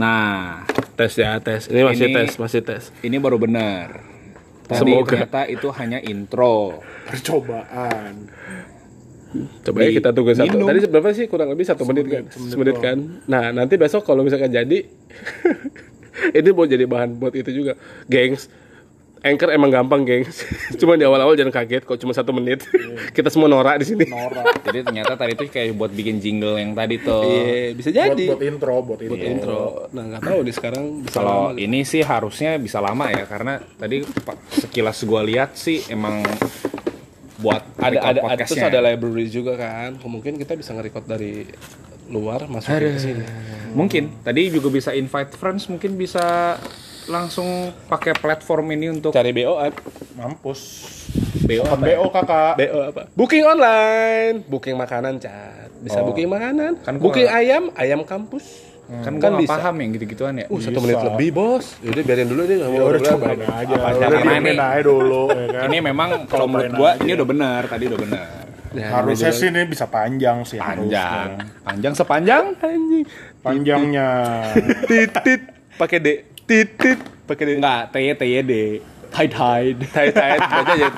Nah, tes ya tes ini masih Ini- tes masih tes ini baru benar. Tadi Semoga. ternyata itu hanya intro. Percobaan. coba ya kita tunggu satu minum. tadi berapa sih kurang lebih satu menit kan semenit semenit kan nah nanti besok kalau misalkan jadi ini mau jadi bahan buat itu juga gengs Anchor emang gampang, gengs. Cuma di awal-awal jangan kaget kok cuma satu menit. Kita semua norak di sini. Norak. Jadi ternyata tadi itu kayak buat bikin jingle yang tadi tuh. Iya, bisa buat, jadi. buat intro, buat intro. Buat intro. Nah, nggak tahu nih sekarang bisa Kalau ini sih harusnya bisa lama ya karena tadi sekilas gua lihat sih emang buat ada ada ada terus ada library juga kan. Mungkin kita bisa nge-record dari luar masuk ke sini. Mungkin tadi juga bisa invite friends, mungkin bisa langsung pakai platform ini untuk Cari BO kan? Mampus. BO apa ya? BO kakak. BO apa? Booking online, booking makanan cat. Bisa Oh. booking makanan. Kan booking nggak- ayam, ayam kampus. Kan Kan gua nggak bisa. paham yang gitu-gituan ya. Uh, satu Bisa. menit lebih, Bos. Yaudah biarin dulu deh. Ya udah cobain aja. Apa, diemin ini- aja dulu ya kan. Ini memang kalau menurut gua aja. ini udah benar, tadi udah benar. Ya, Harusnya ini sih ini bisa panjang sih. Panjang. harusnya. Panjang sepanjang Anjing. Panjangnya. Titit pakai D. Titit pakai D. enggak TY TYD. Tide tide. Tight tight baca aja.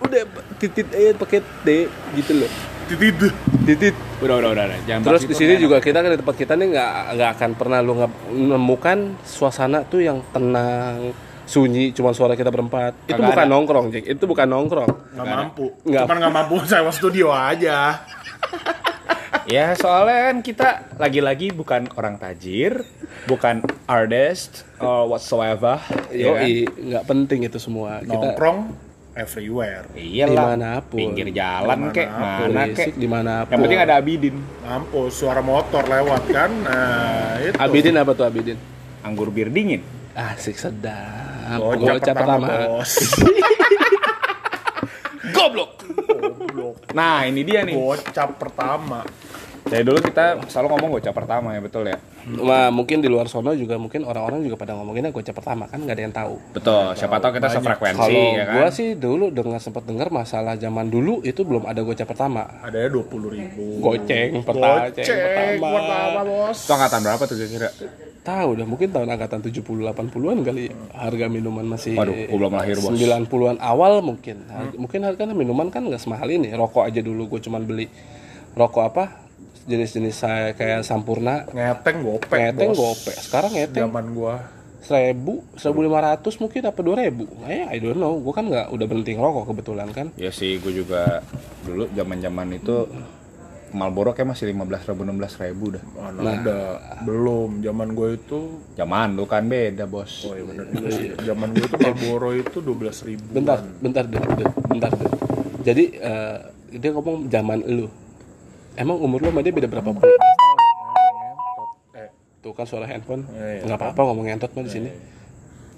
Udah titit aja pakai D gitu loh. Titit. Titit. Udah udah udah. udah. Jangan Terus di sini juga kita kan di tempat kita nih nggak nggak akan pernah lu menemukan suasana tuh yang tenang, sunyi, cuma suara kita berempat. Itu bukan ada. nongkrong, Jack. Itu bukan nongkrong. Nggak mampu. Nggak. Cuman nggak mampu sewa studio aja. Ya soalnya kan kita lagi-lagi bukan orang tajir, bukan artist or whatsoever. Yo, ya kan? nggak penting itu semua. Kita Nongkrong everywhere. Iyalah. Di mana pun. Pinggir jalan kek, mana kek. di mana pun. Yang penting ada Abidin, Mampus suara motor lewat kan. Nah, itu. Abidin apa tuh Abidin? anggur bir dingin. Asik sedap. Bocah Bocah pertama, pertama. bos. Goblok. Goblok. Nah ini dia nih. Bocah pertama. Dari dulu kita selalu ngomong gocap pertama ya betul ya. Nah, mungkin di luar sono juga mungkin orang-orang juga pada ngomonginnya gocap pertama kan nggak ada yang tahu. Betul. Siapa tahu kita sefrekuensi Kalau ya kan. gua sih dulu dengar sempat dengar masalah zaman dulu itu belum ada gocap pertama. Ada ya dua puluh ribu. Goceng pertama, Goceng pertama. pertama bos. Itu angkatan berapa tuh kira-kira? Tahu dah mungkin tahun angkatan 70 80-an kali harga minuman masih Waduh, gua belum lahir, Bos. 90-an awal mungkin. Harga- Mungkin harganya minuman kan nggak semahal ini. Rokok aja dulu gue cuman beli rokok apa? Jenis-jenis saya kayak Sampurna, Ngeteng gopek ngeteng bos. gope. Sekarang ngeteng Zaman gua. seribu, seribu lima ratus mungkin apa dua ribu? Eh, I don't know. Gue kan nggak udah berhenti ngerokok kebetulan kan. Ya sih, gue juga dulu zaman-zaman itu Marlboro kayak masih 15 ribu, 16 ribu dah. Mana Nah. ada. Belum. Zaman gua itu. Zaman lu kan beda bos. Oh iya juga sih. Zaman gua itu Marlboro itu dua belas ribu. Bentar, bentar, deh, bentar, deh. Jadi eh, dia ngomong zaman lu. Emang umur lu sama dia beda berapa puluh? Eh, Tuh kan suara handphone. Iya, Nggak apa-apa ngomong ngentot mah di sini.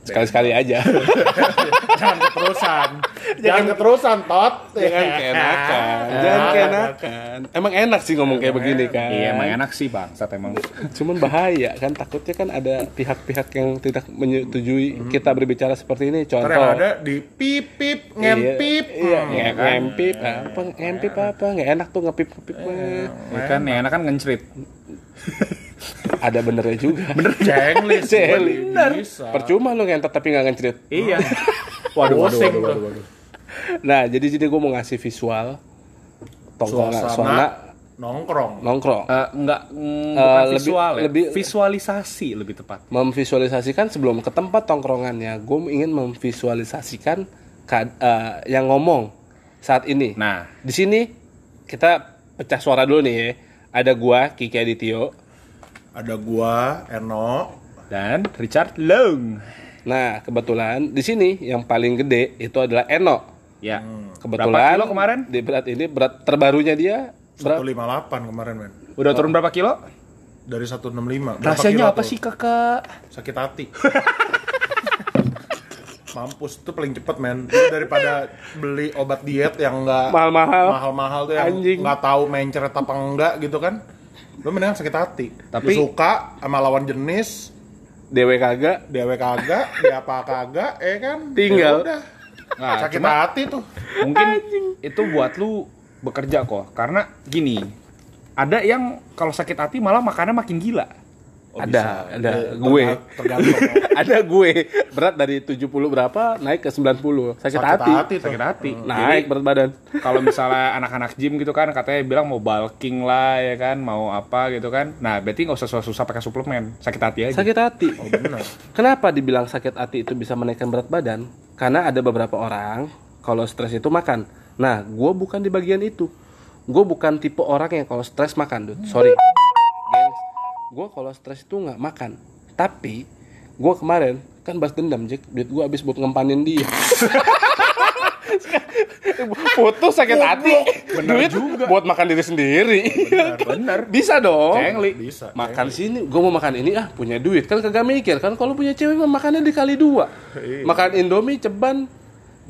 Sekali-sekali aja. jangan keterusan. jangan keterusan, Tot. Jangan keenakan. Jangan keenakan. Emang enak sih ngomong kayak begini kan. Iya emang enak sih bang, saat emang. Cuman bahaya kan takutnya kan ada pihak-pihak yang tidak menyetujui kita berbicara seperti ini. Contoh. ada di pip pip ngempip. Iya, Hmm, iya, ya kan? ngempip apa? Ngempip apa? Nggak enak tuh ngepip ngepip kan yang enak kan ngencrit. Ada benernya juga. Bener. Cenglis. Cenglis. Bener. Bisa. Percuma lu ngentot tapi nggak ngencrit. Iya. Waduh, waduh, waduh, Nah, jadi jadi gue mau ngasih visual tongkrongan Suasana suasana nongkrong. nongkrong. Eh, enggak, mm, Eh, bukan lebih- visual ya. lebih- visualisasi lebih tepat. Memvisualisasikan sebelum ke tempat tongkrongannya, gue ingin memvisualisasikan ka- eh, yang ngomong saat ini. Nah, Di sini kita pecah suara dulu nih ya. Ada gua Kiki Adityo. Ada gua, Eno. dan Richard Long. Nah, kebetulan di sini yang paling gede itu adalah Eno. Ya. Kebetulan Berapa kilo kemarin? Di berat ini berat terbarunya dia berapa? 158 kemarin, men. Udah turun berapa kilo? Dari 165. Berapa Rahasianya kilo apa tuh? sih kakak? Sakit hati. Mampus itu paling cepet men Itu daripada beli obat diet yang enggak Mahal-mahal. mahal-mahal tuh yang Anjing. nggak tahu mencret apa enggak gitu kan lu mendingan sakit hati Tapi- Lu suka sama lawan jenis Dewe kagak. dewe kagak dia apa kagak eh kan Tinggal. Ya udah Nah, sakit cuma hati tuh mungkin itu buat lu bekerja kok. Karena gini, ada yang kalau sakit hati malah makannya makin gila. Ada, ada Eh, gue. terga- tergantung ada gue berat dari 70 berapa naik ke 90. Sakit, sakit hati. hati sakit hati. Naik berat badan. Kalau misalnya anak-anak gym gitu kan katanya bilang mau bulking lah ya kan, mau apa gitu kan. Nah, berarti nggak usah susah-susah pakai suplemen, sakit hati aja. Sakit hati. oh benar Kenapa dibilang sakit hati itu bisa menaikkan berat badan? Karena ada beberapa orang kalau stres itu makan. Nah, gue bukan di bagian itu. Gue bukan tipe orang yang kalau stres makan, dude. Sorry. Gue kalau stres itu nggak makan. Tapi gue kemarin kan balas dendam, Jack. Duit gue habis buat ngempanin dia. Putus sakit hati. Duit buat makan diri sendiri. Bener. Bisa dong. Cengli. bisa makan sini gue mau makan ini ah punya duit kan kagak mikir kan kalau punya cewek mah makannya dikali dua makan indomie ceban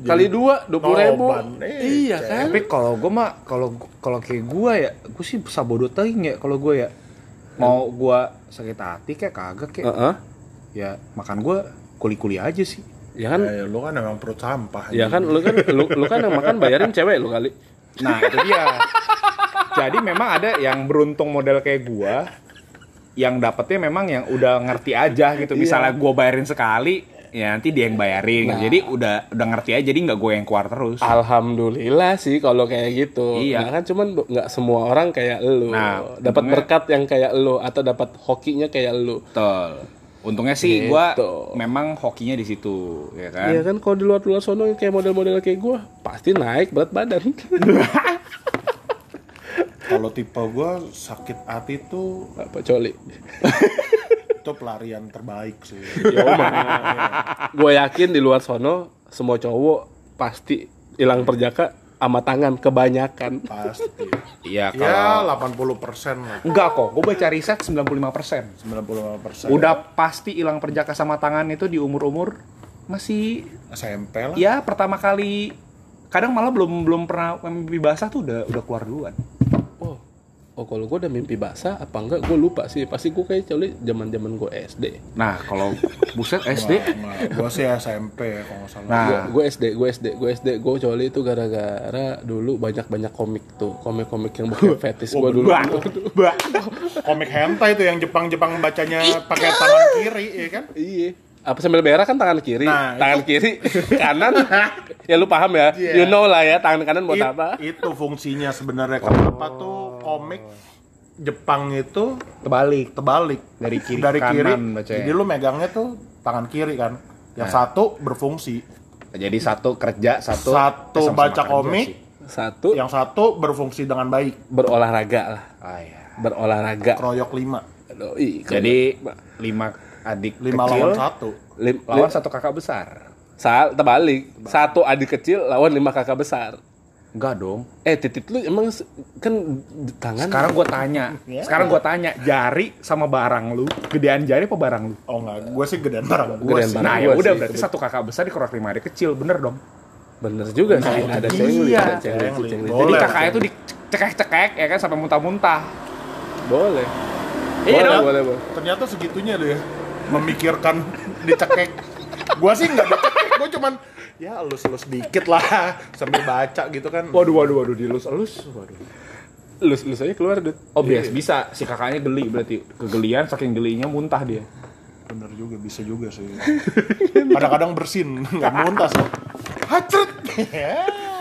kali dua dua puluh ribu. Eh, iya kan Tapi kalau gue mah kalau kalau kayak gue ya, gue sih sabodo ting ya kalau gue ya. Mau gue sakit hati kayak kagak kayak. Heeh. Ya makan gue kuli-kuli aja sih. ya kan Eh, lu kan emang perut sampah ya kan lu kan lu, lu kan yang makan bayarin cewek lu kali Nah itu dia. Jadi memang ada yang beruntung model kayak gua yang dapetnya memang yang udah ngerti aja gitu. Misalnya gua bayarin sekali, ya nanti dia yang bayarin. Nah. Jadi udah udah ngerti aja, jadi nggak gue yang keluar terus. Alhamdulillah sih kalau kayak gitu. Iya. Nah, kan cuman nggak semua orang kayak lu. Nah, dapat berkat yang kayak lu atau dapat hokinya kayak lu. Betul. Untungnya sih Gitu. gua memang hokinya di situ, ya kan. Iya kan kalau di luar luar sono yang kayak model-model kayak gua pasti naik berat badan. kalau tipe gua sakit hati tuh Apa coli? itu pelarian terbaik sih. Ya gue yakin di luar sono semua cowok pasti hilang perjaka sama tangan kebanyakan. pasti. Iya ya kalau 80 persen lah. Enggak kok, gue baca riset 95%. 95 persen. Udah pasti hilang perjaka sama tangan itu di umur-umur masih SMP lah. Ya pertama kali. Kadang malah belum belum pernah mimpi basah tuh udah udah keluar duluan. Oh, kalau gue udah mimpi basah apa enggak gue lupa sih. Pasti gue kayak coli zaman zaman gue SD. Nah, kalau buset SD gue sih SMP ya kalau nggak salah Nah, Gue SD, gue SD, gue SD, gue coli itu gara-gara dulu banyak banyak komik tuh, komik-komik yang bukan fetis gue dulu. Bah, bah. komik hentai itu yang Jepang-Jepang bacanya pakai tangan kiri ya kan Iya. Apa sambil berak kan tangan kiri, Nah, tangan kiri, kanan. ya lu paham ya? Iya. You know lah ya, tangan kanan buat It- apa? itu fungsinya sebenarnya kenapa tuh komik Jepang itu Terbalik terbalik dari kiri dari ke kiri kanan bacanya. jadi lu megangnya tuh tangan kiri kan yang satu berfungsi Jadi satu kerja, satu Satu eh, sama-sama baca kerja komik. sih. Satu yang satu berfungsi dengan baik berolahraga lah, Ah, iya. berolahraga. kroyok lima Doi, Jadi lima adik lima kecil lawan satu lim, lawan lim- satu kakak besar. Sa- terbalik satu adik kecil lawan lima kakak besar Enggak dong. eh titit lu emang kan di tangan Sekarang gua tanya, sekarang gua tanya, jari sama barang lu, gedean jari apa barang lu? oh enggak gue sih gedean barang gue Gedean sih barang. Nah, ya gua udah sih. berarti satu kakak besar dikorek lima adik kecil, bener dong. bener juga sih ada cengli Iya. ada cengli. Jadi kakaknya tuh dicekek-cekek ya kan sampai muntah-muntah. boleh Iya boleh, dong. boleh boleh ternyata segitunya lu ya memikirkan dicekek gue sih nggak dicekek gue cuman ya elus-elus dikit lah sambil baca gitu kan Waduh, waduh, waduh, dilus-elus. Waduh. lus lus aja keluar deh Oh, bias bisa si kakaknya geli berarti. Kegelian saking gelinya muntah dia. bener juga bisa juga sih kadang-kadang bersin nggak muntah sih hacret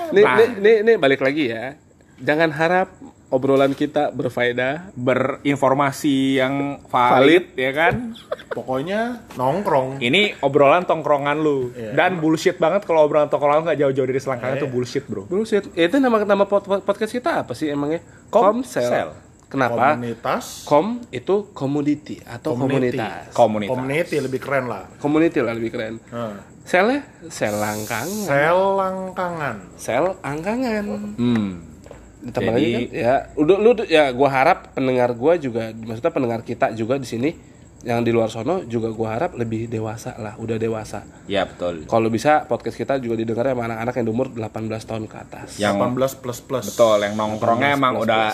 nih, Nah. nih nih nih balik lagi ya jangan harap obrolan kita berfaedah Berinformasi yang valid, ya kan? pokoknya nongkrong Ini obrolan tongkrongan lu. Iya. Dan bullshit banget kalau obrolan tongkrongan nggak jauh-jauh dari selangkangan itu bullshit, Bro. bullshit itu nama nama pod- pod- podcast kita apa sih emangnya Komsel. Komsel kenapa komunitas kom itu komoditi atau Community. komunitas Komunitas. community lebih keren lah community lah lebih keren nah, selnya sel langkangan sel langkangan sel angkangan Hmm. Ditambah Jadi- lagi kan? ya udah lu ya gua harap pendengar gua juga maksudnya pendengar kita juga di sini yang di luar sono juga gua harap lebih dewasa lah udah dewasa. Ya, betul. kalau bisa podcast kita juga didengar sama anak-anak yang umur 18 tahun ke atas. Yang 18 plus plus. Betul yang nongkrongnya emang udah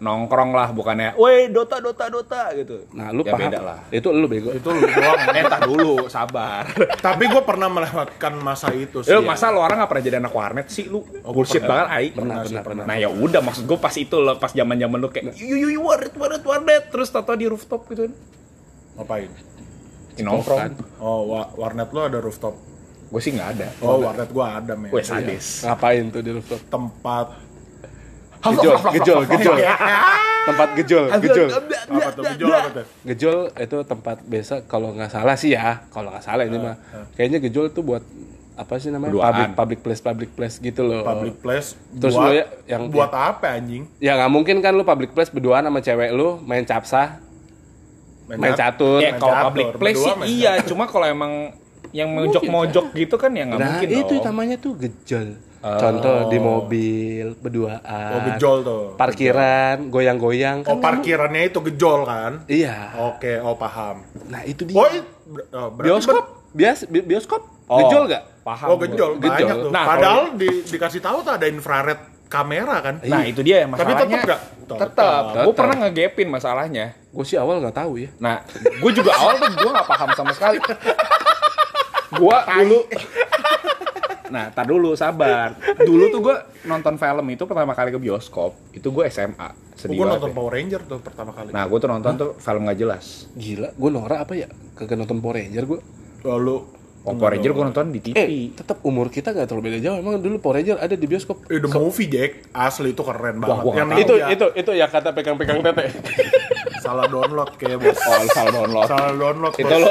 nongkrong lah bukannya, "Woi, Dota Dota Dota" gitu. nah lu Ya, paham beda lah. itu lu bego itu lu doang Eh, dulu, sabar. tapi gue pernah melewatkan masa itu sih Eh, masa lo orang gak pernah jadi anak warnet sih lu? Bullshit banget, ai. pernah pernah pernah Nah ya udah maksud gue pas itu loh pas zaman zaman lu kayak yu yu yu warnet warnet warnet terus tato di rooftop gitu kan. Ngapain? nongkrong Oh, wa- warnet lu ada rooftop. gue sih nggak ada Oh, warnet gua ada, men. gue sadis Ngapain tuh di rooftop? Tempat Gejol, gejol, gejol. tempat gejol, gejol. apa tuh? Gejol apa tuh? Gejol itu tempat biasa kalau nggak salah sih ya, kalau nggak salah ini mah. Kayaknya gejol tuh buat apa sih namanya? Berduaan. Public public place, public place gitu loh. Public place. Terus buat, lu ya, yang- buat apa anjing? Ya nggak mungkin kan lu public place berduaan sama cewek lu main capsa, main catur. ya Main kalau public place sih berdua main iya cuma kalau emang yang mojok-mojok gitu kan ya nggak Nah, mungkin itu namanya tuh gejol. Contoh di mobil berduaan. Oh, gejol tuh. Parkiran, goyang-goyang Oh, parkirannya itu gejol kan? Iya. Oke, oh paham. Nah, itu dia. Oh, oh, bioskop, bias bi- bioskop, Oh. gejol gak? paham Oh, gua. gejol, Gejol. banyak tuh. Nah, Padahal di, dikasih tahu tuh ada infrared kamera kan? nah itu dia Tapi masalahnya nggak? tetap Tetep. gue Tetep. pernah ngegepin masalahnya Gue sih awal nggak tahu ya. nah gue juga awal tuh gue nggak paham sama sekali gue dulu nah tar dulu sabar dulu tuh gue nonton film itu pertama kali ke bioskop itu gue SMA sedih Gue nonton ya. Power Ranger tuh pertama kali. nah gue tuh nonton tuh film nggak jelas Gila, gue norak apa ya? Kagak nonton Power Ranger gue. Lalu Oh, Power Ranger gue nonton di TV Eh, tetap umur kita nggak terlalu beda jauh. Emang dulu Power Ranger ada di bioskop. Eh, the movie Jack asli itu keren banget. gua nggak Yang. Itu ninja. itu itu ya kata pegang-pegang tete. salah download kayak bos. oh salah download salah download. itu lo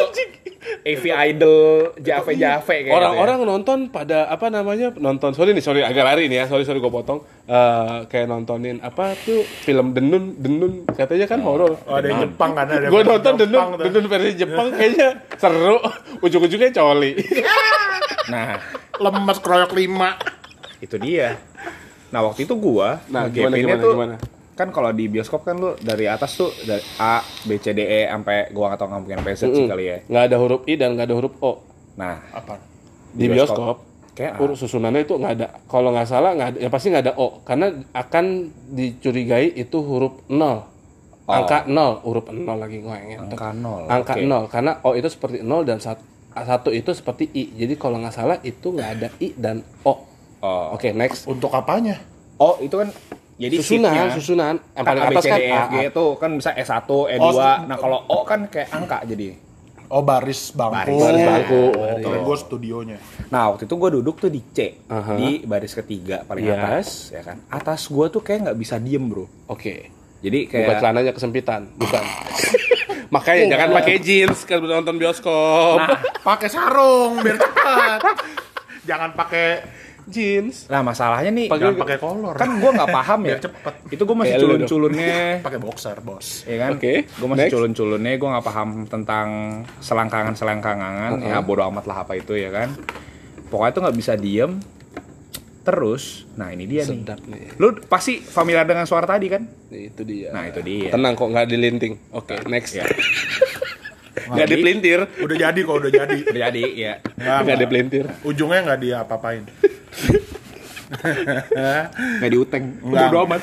AV Idol Jave Jave kayak Orang-orang nonton pada apa namanya nonton sorry nih sorry agak lari nih ya sorry sorry gue potong Eh, kayak nontonin apa tuh film Denun Denun katanya kan horor. Oh, ada yang Jepang kan ada. Gue nonton Denun Jepang tuh. Denun versi Jepang kayaknya seru. Ujung-ujungnya coli. nah Lemes kroyok lima. itu dia nah waktu itu gua Nah, gimana, gimana, tuh gimana? Kan kalau di bioskop kan lu dari atas tuh dari A B C D E sampai gua nggak tahu nggak mungkin sampai Z sih kali ya Nggak ada huruf I dan nggak ada huruf O nah Apa? di Di bioskop. bioskop. Kayak A. urut susunannya itu nggak ada. Kalau nggak salah nggak ada, ya pasti nggak ada O karena akan dicurigai itu huruf nol. Angka nol, huruf nol lagi gue yang Angka nol, Angka oke. nol karena O itu seperti nol dan sat- satu itu seperti I. Jadi kalau nggak salah itu nggak ada I dan O. oh Oke, next. Untuk apanya? oh itu kan jadi Susunan, susunan. Yang kan paling A atas kan E A. G itu kan bisa S1 E2 Oh, nah kalau O kan kayak angka jadi Oh baris bangku. Baris bangku. Keren gue studionya. Nah waktu itu gue duduk tuh di C Aha. di baris ketiga paling Yes. atas ya kan. Atas gue tuh kayak nggak bisa diem bro. Oke. Jadi Bukan kayak celananya kesempitan, bukan. Makanya jangan pakai jeans kalau nonton bioskop. Nah, pakai sarung biar cepat. Jangan pakai jeans. Nah masalahnya nih Pakai- pakai kolor. kan gue nggak paham ya. Cepet. Itu gue masih culun-culunnya, pakai boxer, Bos. ya kan? Oke, Gue masih next. culun-culunnya, gue nggak paham tentang selangkangan-selangkangan. Uh-huh. Ya bodo amat lah apa itu ya kan. Pokoknya tuh nggak bisa diem. Terus, nah ini dia nih. Sedap nih. Lu pasti familiar dengan suara tadi kan? Itu dia. Nah itu dia. Tenang kok nggak dilinting. Oke, next. Ya. Nggak Jadi- dipelintir. Udah jadi kok, udah jadi. Udah Jadi ya. Nggak dipelintir. Ujungnya nggak dia apa-apain. Nggak diuteng. Bodo amat.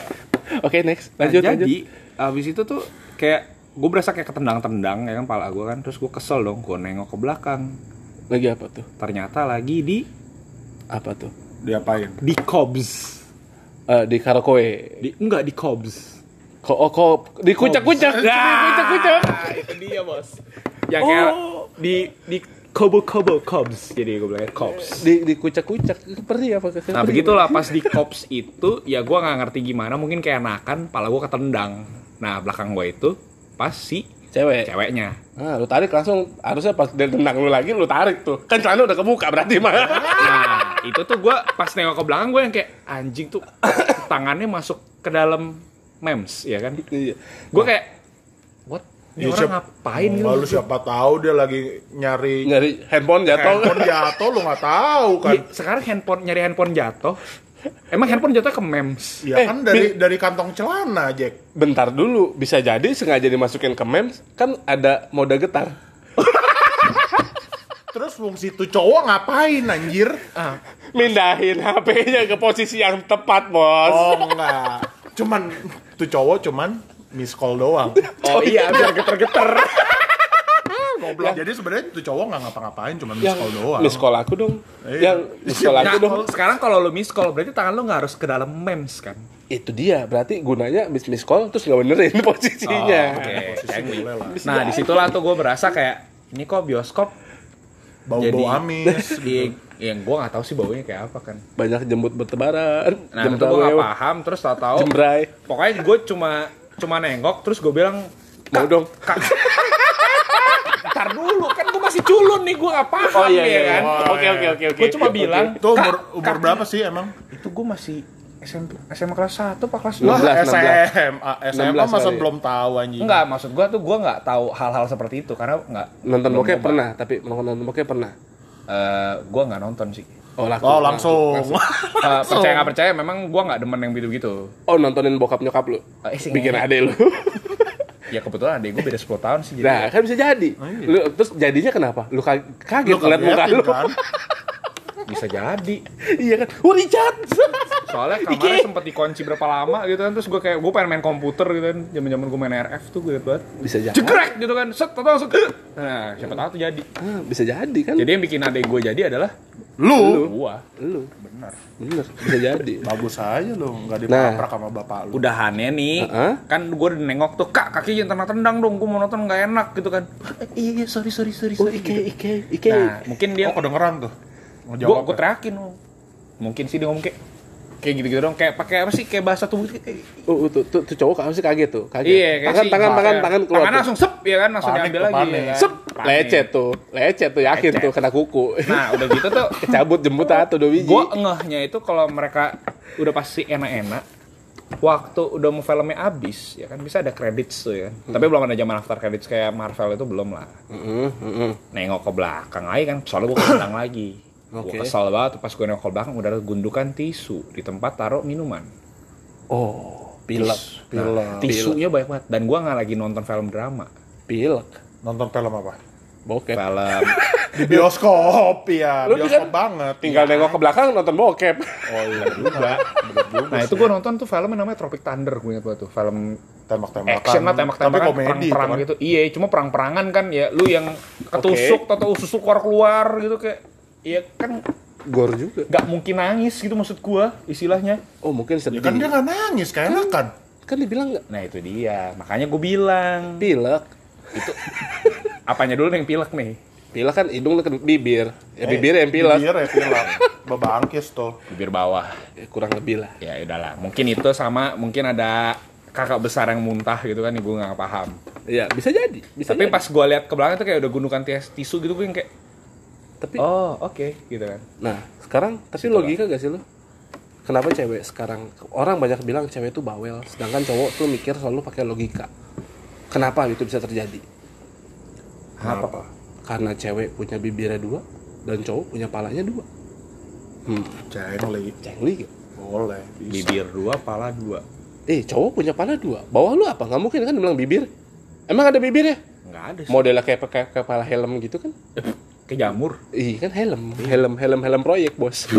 Oke, next. Nah, Lanjut, jadi lanjut. abis itu tuh kayak gue berasa kayak ketendang-tendang ya kan pala gue kan terus gue kesel dong gue nengok ke belakang Lagi apa tuh? ternyata lagi di Apa tuh? Diapain? di Cobs Eh, di karaoke. di enggak di Cobs Kok oh, kok di kucak-kucak. Di kucak-kucak. Ah, itu dia bos yang kayak Oh. di di Kobo Kobo Cobs jadi gue bilangnya Cobs Di di kucak-kucak. Perih apa? nah begitulah pas di Cobs itu ya gue nggak ngerti gimana mungkin kayak nakan pala gue ketendang nah belakang gue itu pas si Cewek. ceweknya Ah, lu tarik langsung harusnya pas dia tendang lu lagi lu tarik tuh. Kan celana udah kebuka berarti mah. Nah, itu tuh gue pas nengok ke belakang gue yang kayak anjing tuh tangannya masuk ke dalam mems, ya kan? Iya. Gue kayak Ya, orang siap- ngapain gitu? Lalu siapa tahu dia lagi nyari Nyari handphone jatuh. handphone jatuh lu nggak tahu kan. Iya, sekarang handphone nyari handphone jatuh. Emang handphone jatuh ke mems? Ya Eh, kan dari dari kantong celana, Jack. Bentar dulu, bisa jadi sengaja dimasukin ke memes, kan ada mode getar. Terus fungsi tuh cowok ngapain anjir? Ah, Mindahin HP-nya ke posisi yang tepat, bos. Oh enggak. Cuman tuh cowok cuman miss call doang. oh iya, biar geter-geter. Goblok. Jadi sebenarnya tuh cowok nggak ngapa-ngapain, cuman miss call doang. miss call aku dong. Iya. Yang miss call aku Nah, dong. kalau- sekarang kalau lu miss call berarti tangan lu nggak harus ke dalam mems kan? Itu dia, berarti gunanya miss miss call terus nggak benerin posisinya. Oh. Posisi Cengli. boleh lah. Nah, di situlah tuh gue berasa kayak ini kok bioskop Bau-bau Jadi- amis. Iya, yang gue nggak tahu sih baunya kayak apa kan. Banyak jembut bertebaran, Nah, itu gue nggak paham. Terus tahu-tahu, jembray. pokoknya gue cuma cuma nengok. Terus gue bilang, Mau dong. Kak, ntar dulu kan gue masih culun nih gue paham Oh iya ya iya. kan. Oh, Oke iya. oke oke oke. Gue cuma bilang, Itu umur "Kak, umur berapa sih emang? Itu gue masih SMP, SMA kelas 1 apa kelas 2? Wah, 16, SMA, SMA 16 masa belum tahu anjing. Enggak, maksud gue tuh gue nggak tahu hal-hal seperti itu karena nggak nonton bokep pernah, tapi nonton bokep pernah. Eh, gue nggak nonton sih. Oh, laku, Oh, langsung. Eh, percaya nggak percaya, memang gue nggak demen yang gitu-gitu. Oh, nontonin bokap nyokap lu. Eh, Bikin nge- adek lu. Ya kebetulan adek gue beda 10 tahun sih. Jadi Nah, kan bisa jadi. Oh, iya. Lu terus jadinya kenapa? Lu ka- kaget Lu ngeliat muka lu. kan? bisa jadi. iya kan? Oh, Richard. Soalnya kamarnya sempet dikunci berapa lama gitu kan, terus gue kayak gue pengen main komputer gitu kan, zaman zaman gue main RF tuh gue liat banget. bisa jadi. Jegrek gitu kan, set atau langsung. Nah, siapa tahu tuh jadi. Ah, bisa jadi kan? Jadi yang bikin adek gue jadi adalah Lu gua. lu benar. bener bisa jadi. Bagus aja lu nggak Nah. ditabrak sama bapak lu. Udahannya nih, Heeh. kan gue udah nengok tuh, kak kaki jangan tendang dong, gue mau nonton nggak enak gitu kan. Iya, iya, sorry, sorry, sorry, Oh, sorry. Ike Ike Ike. Nah, mungkin dia Oh, kedengeran tuh. Gue gue ya? teriakin oh. mungkin sih dia ngomong kayak kayak gitu-gitu dong kayak pakai apa sih kayak bahasa tubuh kayak, Oh, tuh, tuh, tuh cowok pasti kaget tuh, kaget. iya kayak tangan, sih, tangan, tangan, pakai- tangan keluar. tangan langsung sep ya kan langsung Panik diambil lagi panik. ya kan? Sep, Panik. lecet tuh, lecet tuh, yakin Lecet. tuh kena kuku. nah udah gitu tuh Kecabut jembut satu dua biji. gue ngehnya itu kalau mereka udah pasti enak-enak waktu udah mau filmnya habis ya kan bisa ada credits tuh ya Hmm. tapi belum ada zaman after credits kayak Marvel itu belum lah Heeh, heeh. nengok ke belakang aja kan soalnya gue kandang lagi Oke. gue kesel banget pas gue nengok belakang udah ada gundukan tisu di tempat taruh minuman Oh, pilek, Nah, tisunya banyak banget dan gua nggak lagi nonton film drama pilek. Nonton film apa? Bokep. film Di bioskop ya, Lu bioskop kan banget. Tinggal nengok ke belakang nonton bokep. Oh iya juga. Nah itu gua nonton tuh filmnya namanya Tropic Thunder gue ingat tuh film tembak-tembakan. action lah Tapi tembak-tembakan komedi perang-perang kan. gitu iya cuma perang-perangan kan ya lu yang ketusuk atau usus lu keluar keluar gitu kayak iya kan Gor juga. nggak mungkin nangis gitu maksud gua istilahnya Oh, mungkin sedih. Ya kan dia nggak nangis, kayak enakan. Kan dibilang nggak nah itu dia makanya gue bilang pilek. apanya dulu yang pilek nih Pilek kan hidung ke bibir. Ya Eh, bibir yang pilek. Bibir ya pilek. Babangkis tuh. bibir bawah Ya, kurang lebih lah. ya udahlah mungkin itu sama mungkin ada kakak besar yang muntah gitu kan gue nggak paham Iya, bisa jadi. Bisa tapi jadi. pas gue lihat ke belakang tuh kayak udah gundukan tis- tisu gitu gue yang kayak tapi oh oke gitu kan Nah, sekarang tapi logika gak sih lo? Kenapa cewek sekarang orang banyak bilang cewek itu bawel, sedangkan cowok tuh mikir selalu pakai logika. Kenapa itu bisa terjadi? Apa? Karena cewek punya bibirnya dua dan cowok punya palanya dua. Hmm, Cengli. cengli gak? Boleh. Bisa. bibir dua pala dua Eh, cowok punya pala dua. Bawah lu apa? Nggak mungkin kan bilang bibir. Emang ada bibirnya? nggak ada sih Modelnya kayak pakai kepala helm gitu kan? kayak jamur Iya kan helm, helm, helm, helm proyek bos.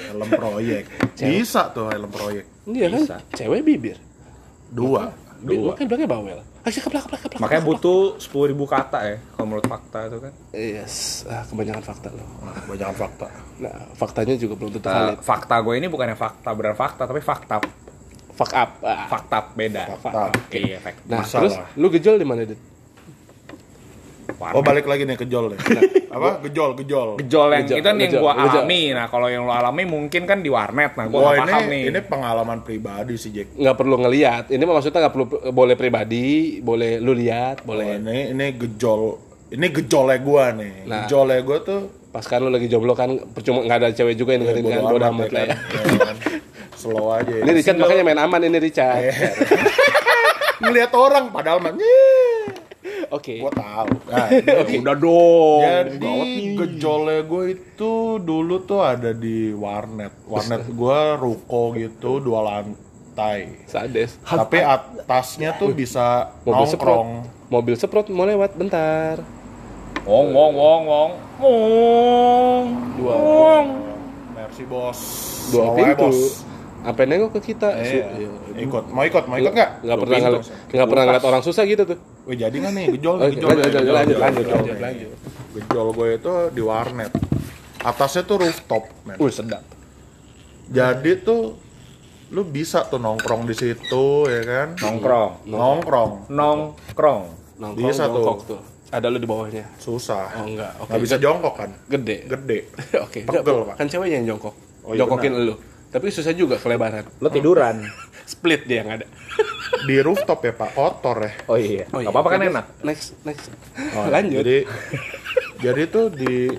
Helm proyek. Bisa tuh helm proyek. Iya kan? Bisa. Cewek bibir. Dua. Dua. Kan bilangnya bawel. Ayo keplak, keplak, keplak. makanya butuh sepuluh ribu kata ya kalau menurut fakta itu kan Yes, ah, kebanyakan fakta loh. Banyak fakta. Nah, faktanya juga belum tentu valid. fakta gue ini bukannya fakta benar fakta tapi fakta Fuck up. Ah. fakta beda Fakta. iya fakta Nah, Bisa terus lu gejol di mana, Dit? Oh balik lagi nih ke Jol deh. Apa? Gejol, gejol. gejol yang Gejol, itu kan yang gue gejol. alami nah kalau yang lo alami mungkin kan di warnet nah gue Wah nggak ini paham nih ini pengalaman pribadi sih Jack. Nggak perlu ngeliat. Ini maksudnya nggak perlu boleh pribadi, boleh lu lihat, Boleh. boleh. ini ini gejol. Ini gejolnya gua nih. Nah. Gejolnya gua tuh Pas kan lu lagi jomblo kan percuma nggak ada cewek juga yang dengerin kan, bodo amat lah ya. ya kan. Slow aja ya. Ini Richard makanya main aman ini Richard. Ngeliat orang padahal mah Oke. gua tahu. Nah, udah dong Jadi gejolnya gue itu dulu tuh ada di warnet. Warnet gue ruko gitu dua lantai. Sades. Tapi atasnya tuh bisa Mobil nongkrong. Mobil semprot mau lewat bentar. wong wong wong wong wong Dua. wong Mercy bos. Dua Mau pintu. bos. Sampai nengok ke kita. Eh, iya. iya. ikut, mau ikut, mau ikut nggak? Nggak Dua pernah nggak pernah ngeliat orang susah gitu tuh. Wih jadi nggak nih gejol, Oke, gejol, lanjut, gejol, lanjut, gejol, lanjut, gejol, lanjut, nih. lanjut. Gejol gue itu di warnet. Atasnya tuh rooftop, men. Wih sedap. Jadi tuh lu bisa tuh nongkrong di situ ya kan Nongkrong. nongkrong Nongkrong. Nongkrong, Bisa tuh. jongkok tuh. Ada lu di bawahnya. susah Oh enggak, oke. nggak bisa jongkok kan Gede. gede Oke, enggak, Pegel, Pak. kan ceweknya yang jongkok. Oh, iya Jongkokin lu. Tapi susah juga kelebaran. Lo tiduran. Split dia yang ada. di rooftop ya pak kotor ya Oh iya. Oh, Gak apa-apa kan enak. Next, next. Oh, Lanjut. Jadi jadi tuh di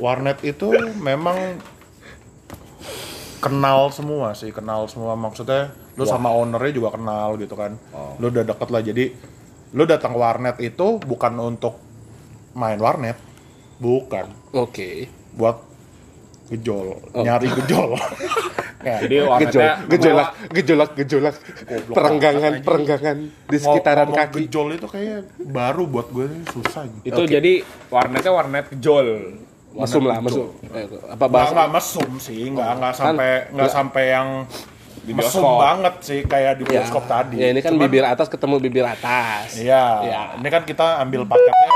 warnet itu memang kenal semua sih, kenal semua maksudnya lu sama ownernya juga kenal gitu kan. Lu udah deket lah jadi lu datang ke warnet itu bukan untuk main warnet. Bukan, Oke. buat gejol, nyari gejol. Kayak Jadi warnetnya Gejolak, gejolak, gejolak. Goblok Perenggangan, perenggangan di sekitaran ngomong kaki. gejol itu kayak baru buat gue susah gitu. itu jadi warnetnya warnet gejol. Mesum lah, mesum. Eh, Apa bahasa? nggak mesum sih, nggak nggak sampai nggak nggak- sampai yang Di mesum banget sih kayak di Ya, bioskop tadi. ya ini kan Cuman- bibir atas ketemu bibir atas. Iya. Ya. Ini kan kita ambil paketnya.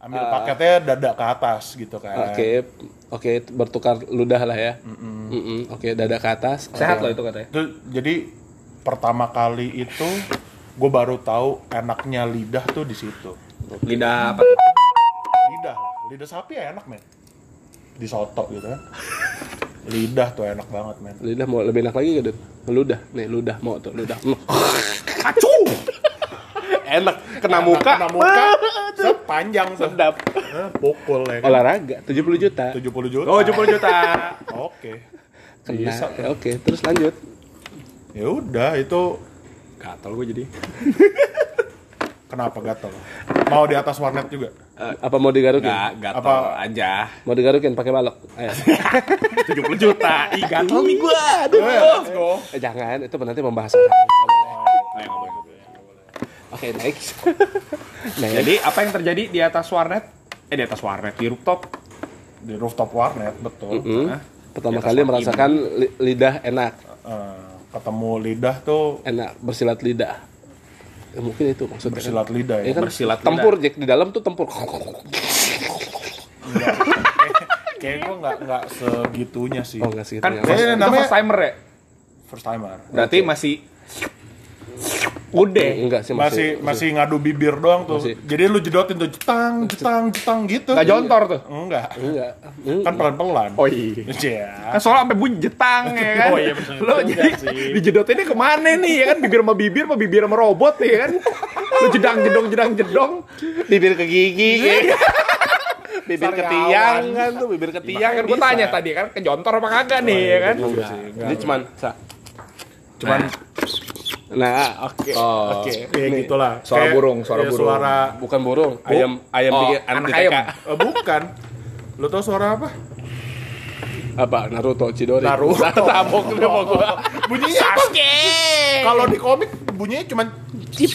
Ambil paketnya dada ke atas gitu kan. Oke, oke bertukar ludah lah ya. Mm-mm, Oke, dada ke atas. Sehat Oke. loh itu katanya. Itu jadi pertama kali itu gue baru tahu enaknya lidah tuh di situ. Lidah apa? Lidah, lidah sapi ya enak men. Di soto gitu kan. Lidah tuh enak banget men. Lidah mau lebih enak lagi gak, Dut? Ludah. Nih, ludah mau tuh, ludah. Mm. Enak, kena muka. Kena muka, sepanjang. Sedap. Eh, pukul ya kan. Olahraga, 70 juta. 70 juta. Oh, 70 juta. Oke. Kena. Bisa. Oke, terus lanjut. Ya udah itu Gatel gue jadi. kenapa gatel? Mau di atas warnet juga? Apa mau digarukin? Enggak, gatel Apa- aja. Mau digarukin pakai balok? Ayo. 70 juta. Ih, gatel nih gua. Aduh. Eh, let's go. Eh, jangan, itu nanti membahas orang. Oke, next. next. Jadi apa yang terjadi di atas warnet? Eh di atas warnet di rooftop. Di rooftop warnet, betul. Hmm? Hah? Pertama kali merasakan li- lidah enak, Eh, ketemu lidah tuh enak bersilat lidah. Ya, mungkin itu maksudnya. kan? bersilat lidah ya. Ya kan Bersilat lidah. tempur Jack di dalam tuh tempur. Kayak gue nggak nggak segitunya sih. Oh enggak sih. Kan itu first, itu namanya- first timer ya? First timer. Berarti masih udah. enggak sih Masih masih ngadu bibir doang tuh. Masih. Jadi lu jedotin tuh jetang jetang jetang gitu. Gak jontor tuh. Enggak. enggak. Kan pelan-pelan. Oh iya. Iya. Kan soalnya sampai bunyi jetang ya kan. Oh iya, bener Lo juga jadi dijedotinnya ke mana nih ya kan? Bibir sama bibir sama bibir sama robot ya kan? Lo jedang jedong jedang jedong. Bibir ke gigi. ya. bibir ke tiang kan tuh, bibir ke tiang kan gue tanya tadi kan kejontor apa kagak nih ya kan? Enggak sih. enggak. Ini cuman. Cuman Nah, oke. Oh. Oke. kayak Nih, gitulah. Suara Kayak- burung, suara kayak burung. Suara Bukan burung, ayam ayam Oh, bikin anak anak ayam. eh, bukan. Lu tau suara apa? Apa? Naruto Chidori. Naruto. Tabok dia mau gua. Bunyinya apa? Kalau di komik bunyinya cuman cip.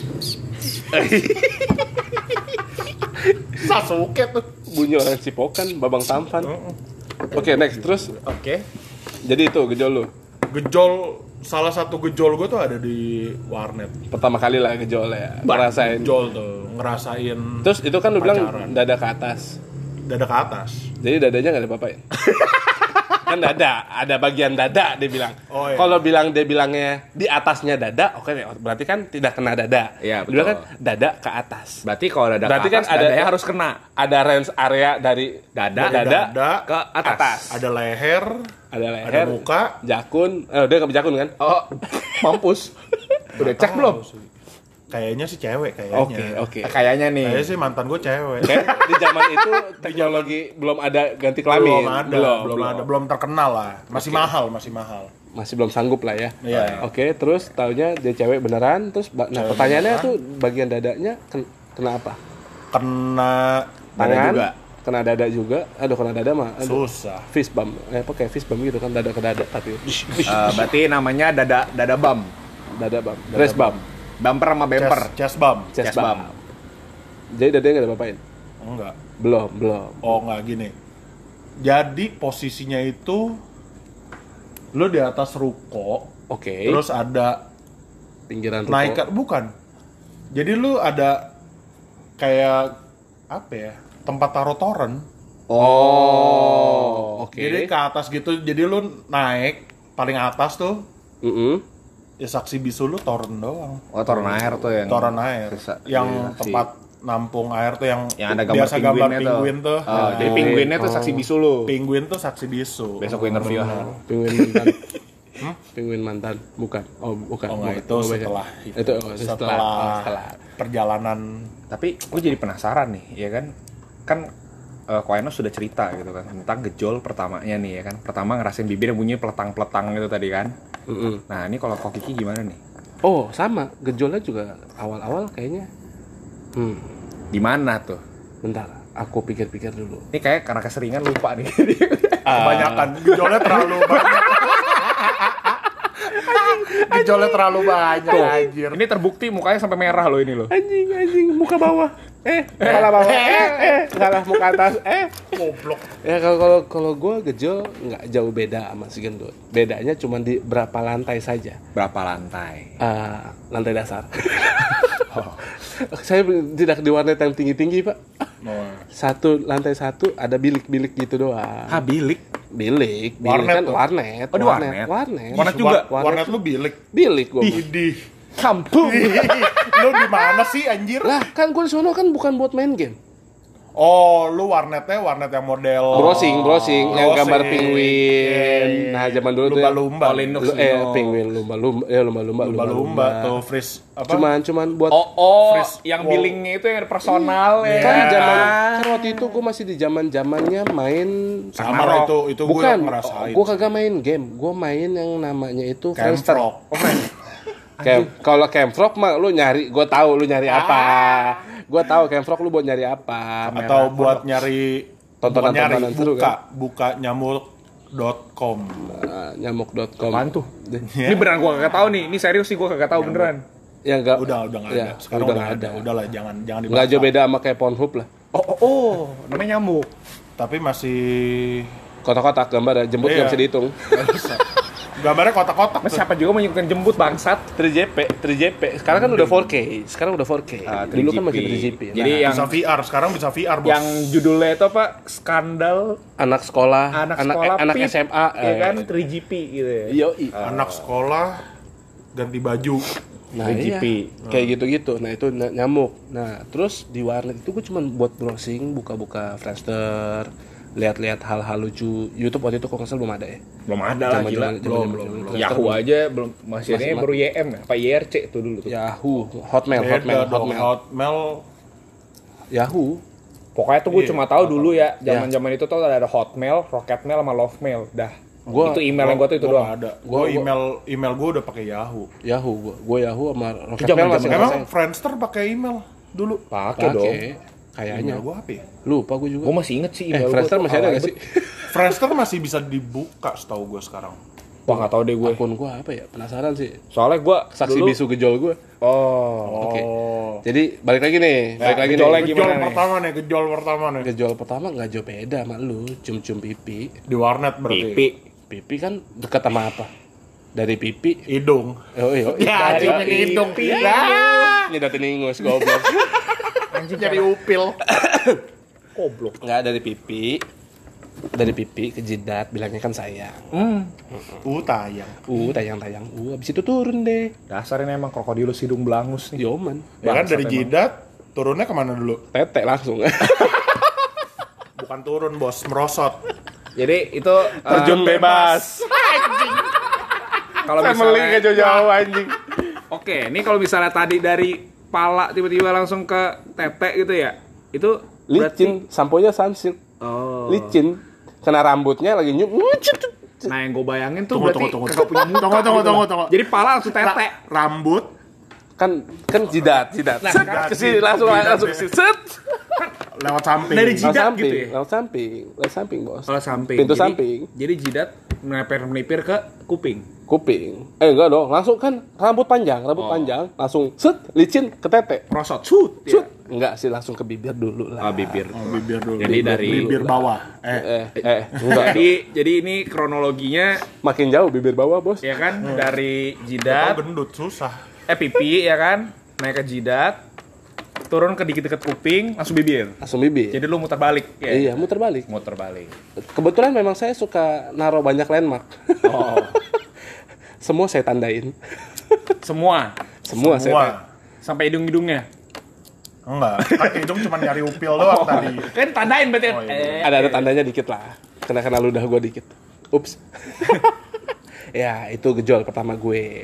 Sasuke tuh. Bunyi orang cipokan, babang tampan. Oke, next. Terus Oke. jadi itu gejol lu. Gejol salah satu gejol gue tuh ada di warnet. Pertama kali lah gejol ya. Ngerasain. Gejol tuh ngerasain Terus itu kan lu bilang dada ke atas. dada ke atas. Jadi dadanya nggak ada apa-apain. kan dada, ada bagian dada dia bilang. Oh, iya. Kalau bilang dia bilangnya di atasnya dada, oke berarti kan tidak kena dada. Iya, Dia bilang kan betul. dada ke atas. Berarti kalau dada Berarti ke kan atas, ada- dadanya harus kena. Ada range area dari Dada, dada, dada ke atas. Ada leher, ada ada leher, muka. jakun. Eh, dia nggak jakun kan? Oh, mampus. Udah cek belum? Kayaknya sih cewek kayaknya. Oke, oke. Eh, Kayaknya nih. Kayaknya sih mantan gue cewek. Kayak di zaman itu teknologi belum ada ganti kelamin. belum ada, belum, ada, belum terkenal lah. Masih mahal, masih mahal. Masih belum sanggup lah ya. Iya. Oke, terus taunya dia cewek beneran, terus nah Cewek pertanyaannya beneran. tuh bagian dadanya ken- kena apa? Kena Tangan, juga. kena dada juga. Aduh, kena dada mah. Aduh. susah. Fist bump. Eh, apa kayak fist bump gitu kan dada ke dada tapi Eh, berarti namanya dada dada bum. dada bump. Rest bump. Bumper sama bumper. Chest, chest bump. Chest, Chest bump. bump. Jadi dadanya nggak ada apa-apain. Enggak. Belum, belum. Oh, enggak gini. Jadi posisinya itu lu di atas ruko, Oke. terus ada pinggiran ruko. naik ke- bukan. Jadi lu ada kayak apa ya? Tempat taruh toren. Oh, oke. Jadi ke atas gitu. Jadi lu naik paling atas tuh Mm-mm. Ya saksi bisu lu toren doang. Oh, toren air tuh yang Toren air. Bisa- yang iya, si- tempat nampung air tuh yang, yang ada gambar biasa gambar penguinnya tuh. penguin tuh. Oh, jadi penguinnya tuh saksi bisu lu. Penguin tuh saksi bisu. Besok gue interview. Penguin mantan. Penguin mantan, bukan. Oh, bukan. Oh enggak, itu bukan. setelah itu. Itu oh, setelah, setelah, oh, setelah. perjalanan Tapi gue jadi penasaran nih, ya kan? Kan eh Koeno sudah cerita gitu kan tentang gejol pertamanya nih ya kan. Pertama ngerasain bibir yang bunyi peletang-peletang gitu tadi kan. Mm-mm. Nah, ini kalau Kokiki gimana nih? Oh, sama. Gejolnya juga awal-awal kayaknya. Hmm, Di mana tuh? bentar. Aku pikir-pikir dulu. Ini kayak karena keseringan lupa nih. kebanyakan gejolnya terlalu banyak. gejolnya terlalu banyak anjir. ini terbukti mukanya sampai merah loh ini loh. Anjing, anjing, muka bawah. Eh, kepala bawah. Eh, eh, salah muka atas. Eh, Goblok. Ya kalau kalau kalau gue gejol nggak jauh beda sama si gendut. Bedanya cuma di berapa lantai saja. Berapa lantai? Eh, lantai dasar. Saya tidak di warnet yang tinggi-tinggi pak. Satu lantai satu ada bilik-bilik gitu doang. Ah, bilik. Bilik, bilik Warnet kan warnet. Oh, di warnet? Warnet. Warnet juga? Warnet, warnet lu bilik. Bilik gue. Kampung. lu di mana sih anjir? Lah kan gue sono kan bukan buat main game. Oh, lu warnetnya warnet yang model Browsing, browsing, yang gambar penguin. Iya, iya. Nah, zaman dulu tuh yang- lumba-lumba. Oh, Linux. Eh penguin lumba-lumba, ya lumba-lumba, lumba-lumba tuh freeze apa? Cuman cuman buat Oh, oh, Freeze yang wall. billingnya itu yang personal ya. kan Iya. zaman kan waktu itu gue masih di zaman zamannya main sama itu itu gue bukan ngerasain. gue kagak main game gue main yang namanya itu Friendster Camfrog. Cam, kalau Camfrog mah lu nyari gue tahu lu nyari apa gue tahu Camfrog lu buat nyari apa Atau buat nyari Tontonan- nyari tontonan seru, buka kan? buka nyamuk.com. Nah, nyamuk.com Apaan tuh? Ini beneran gua kagak tahu nih. Ini serius sih gua kagak tahu beneran. ya enggak Udah udah nggak ya, ada. Sekarang udah udah nggak nggak ada. Udahlah jangan jangan dibahas. nggak jauh beda sama kayak Pornhub lah Oh, oh, oh. namanya nyamuk. Tapi masih kotak-kotak gambar ya jemput nggak Iya. bisa dihitung gambarnya kotak-kotak. Mas tuh. siapa juga menyebutkan jembut bangsat? 3JP 3JP sekarang kan udah 4K sekarang udah 4K Ah, dulu kan 3GP. masih 3GP Jadi Nah, yang Bisa VR, sekarang bisa VR, Bos. yang judulnya itu apa? Skandal anak sekolah anak sekolah anak pip, SMA ya eh. kan 3GP gitu ya. Yoi. anak sekolah ganti baju. Nah, 3GP. iya. Kayak gitu-gitu. Nah, itu ny- nyamuk. Nah, terus di warnet itu gue cuma buat browsing, buka-buka Friendster, lihat-lihat hal-hal lucu. YouTube waktu itu kok salah belum ada ya. Belum ada lah Zaman- gila. zaman- zaman- zaman- zaman Friendster Yahoo belum. aja belum masih ini baru YM ya? Apa YRC tuh dulu tuh. Yahoo, Hotmail, Beda Hotmail, Hotmail. Hotmail. Yahoo. Pokoknya tuh gue Iya, cuma tahu dulu ya, zaman-zaman itu tuh ada Hotmail, Rocketmail sama Lovemail. Dah. Gua- itu email yang gue tuh itu Gua doang. ada. Gua- Gua gua- email email gue udah pakai Yahoo. Yahoo gua. Gua Yahoo sama Rocketmail masih Emang. Friendster pakai email dulu? Pakai dong. Kayaknya. Email gue apa ya? Lupa gue juga. Gue masih inget sih eh, email gua Friendster masih ada gak sih? Friendster masih bisa dibuka setahu gue sekarang. Wah nggak tahu deh gue. Akun gue apa ya? Penasaran sih. Soalnya gue Saksi dulu, bisu gejol gue. Oh. Oke. Oh. Jadi balik lagi nih, balik lagi gejolnya nih. Gejol gimana nih? pertama nih, gejol pertama nih. Gejol pertama nggak jauh beda sama lu, cium-cium pipi. Di warnet berarti. Pipi. Pipi kan dekat sama apa? Dari pipi. Hidung. Oh iya. Ya, Dari cium hidung. Ya. Nyedotin ingus goblok. Jadi upil. Goblok. Nggak dari pipi. Dari pipi ke jidat bilangnya kan sayang. Hmm. Uh, tayang. Uh, tayang-tayang. Uh, habis itu turun deh. Dasar ini emang krokodilus hidung belangus nih. Yoman. Ya kan dari emang. jidat turunnya ke mana dulu? Tete langsung. Bukan turun bos, merosot. Jadi itu uh, Terjun bebas. kalau Family misalnya jauh-jauh anjing. Oke, ini kalau misalnya tadi dari pala tiba-tiba langsung ke tete gitu ya. Itu berarti Licin, samponya sunsilk. Oh. Licin. Kena rambutnya lagi nyuk. Nah, yang gue bayangin tuh Tunggu, berarti tunggu, tunggu. kagak punya muka. Tunggu, tunggu, gitu tunggu, loh. tunggu. Jadi pala langsung tete. Rambut Kan kan jidat, jidat. Nah, Set, kan ke sini langsung jidat langsung ya. ke sini. Set. lewat samping. Dari Lewat Jidat samping, gitu ya? lewat samping, lewat samping bos. Kalau samping. Pintu Jadi- samping, Jadi jidat melipir-melipir ke kuping. Kuping. Eh enggak dong, langsung kan rambut panjang, rambut Oh. panjang, langsung set, licin ke tete. Prosot. Shoot. Set. Enggak sih langsung ke bibir dulu lah. Ah, bibir. Oh, bibir dulu. Jadi dari- bibir bawah. Eh, Eh, eh, enggak. Jadi jadi ini kronologinya Makin jauh bibir bawah, Bos. ya kan dari Tahu jidat gendut susah. eh pipi ya kan naik ke jidat turun ke dikit deket kuping langsung bibir. Langsung bibir. Jadi lu muter balik ya. Iya, muter balik. Muter balik. Kebetulan memang saya suka naruh banyak landmark. Oh. semua saya tandain. Semua. Semua, saya tandain. Semua. Sampai hidung-hidungnya. Enggak, kan hidung cuma nyari upil doang tadi. Kan tandain berarti. Oh, iya. Eh, ada ada tandanya dikit lah kena kena ludah gue dikit ups ya itu gejol pertama gue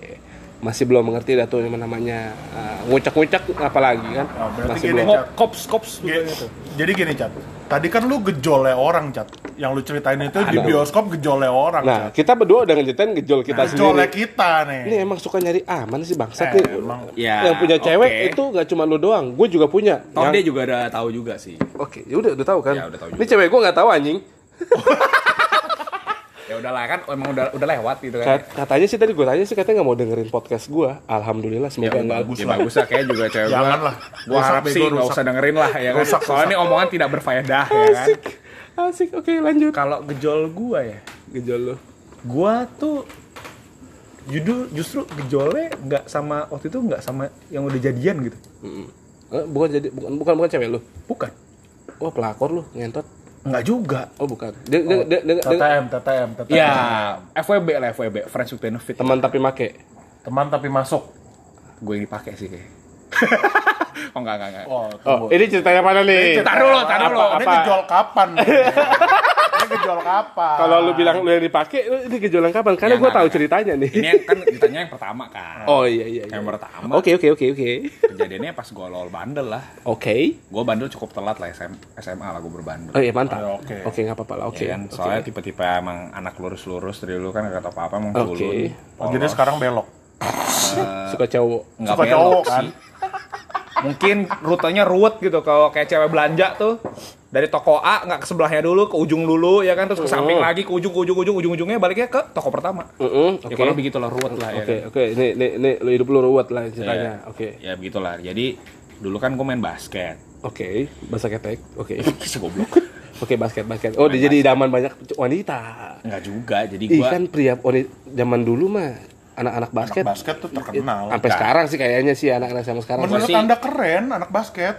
masih belum mengerti dah tuh yang namanya uh, ngucak-ngucak apalagi kan Oh, berarti masih gini, belum Kop, kops, kops. Ge- Jadi gini, Cat. Tadi kan lu gejolnya orang, Cat. Yang lu ceritain itu di Aduh. bioskop gejolnya orang, nah Cat. kita berdua udah ngeceritain gejol kita Gejolnya sendiri kita nih. ini emang suka nyari aman sih bangsat Eh, nih emang. Ya, yang punya cewek itu gak cuma lu doang gue juga punya Toh Yang- dia juga udah tahu juga sih. oke ya udah udah tahu kan Ya, udah tahu ini cewek gue nggak tahu anjing Ya udahlah kan emang udah udah lewat gitu kan. Kat- katanya sih tadi gue tanya sih katanya nggak mau dengerin podcast gue alhamdulillah Ya semoga enggak bagus ya lah. bagus lah kayak juga cewek. Janganlah. Gua Rusak, harap sih nggak usah dengerin lah ya kan. Rusak, Soalnya ini omongan tidak berfaedah ya kan. asik asik oke lanjut Kalau gejol gua ya, gejol lu gua tuh judul justru gejolnya nggak sama waktu itu nggak sama yang udah jadian gitu. Mm. Eh, bukan jadi bukan bukan bukan cewek lu. Bukan. Wah, pelakor lu, ngentot. Nggak juga. Oh, bukan. Dia, dia, dia, dia- dia- TTM, TTM, TTM. Ya, FWB lah FWB, Friends with Benefit. teman tapi make. Teman tapi masuk. Gue yang dipakai sih kayak. oh enggak enggak enggak. Oh, Oh, ini ceritanya mana nih? Tar dulu, tar dulu. Ini gejol kapan? gejol kapan? Kalau lu bilang lu yang dipakai, lu ini gejolak kapan? Karena Ya, gua enggak, tahu ceritanya nih. Ini kan ditanya yang pertama kan. Oh iya iya. iya. Yang pertama. Oke oke oke oke. Kejadiannya pas gue lol bandel lah. Oke. Gue bandel cukup telat lah SM, SMA lah gue berbandel. Oh iya mantap. Oh, oke. Oke nggak apa-apa lah. Oke. Ya kan, oke. soalnya tipe-tipe emang anak lurus-lurus dari dulu kan gak tau apa-apa emang Oke. culun. Oh, jadi sekarang belok. suka cowok. nggak Suka belok cowok kan? Mungkin rutenya ruwet gitu kalau kayak cewek belanja tuh dari toko A nggak ke sebelahnya dulu ke ujung dulu ya kan terus ke samping lagi ke ujung ke ujung ke ujung ujung ujungnya baliknya ke toko pertama. Mm-mm, Ya Oke. kalau begitu lah ruwet lah ya. Oke kan. oke. Ini ini ini lu hidup lu ruwet lah ceritanya. Ya, Oke. Ya begitulah. Jadi dulu kan gue main basket. Oke. Bahasa ketek. Oke. Bisa goblok. Oke basket basket. Oh dia jadi idaman banyak wanita. Enggak juga. Jadi Ih gue kan pria wanita zaman dulu mah anak-anak basket. Anak basket tuh terkenal. Sampai sekarang sih kayaknya sih anak-anak sama sekarang. Menurut sih- anda keren anak basket.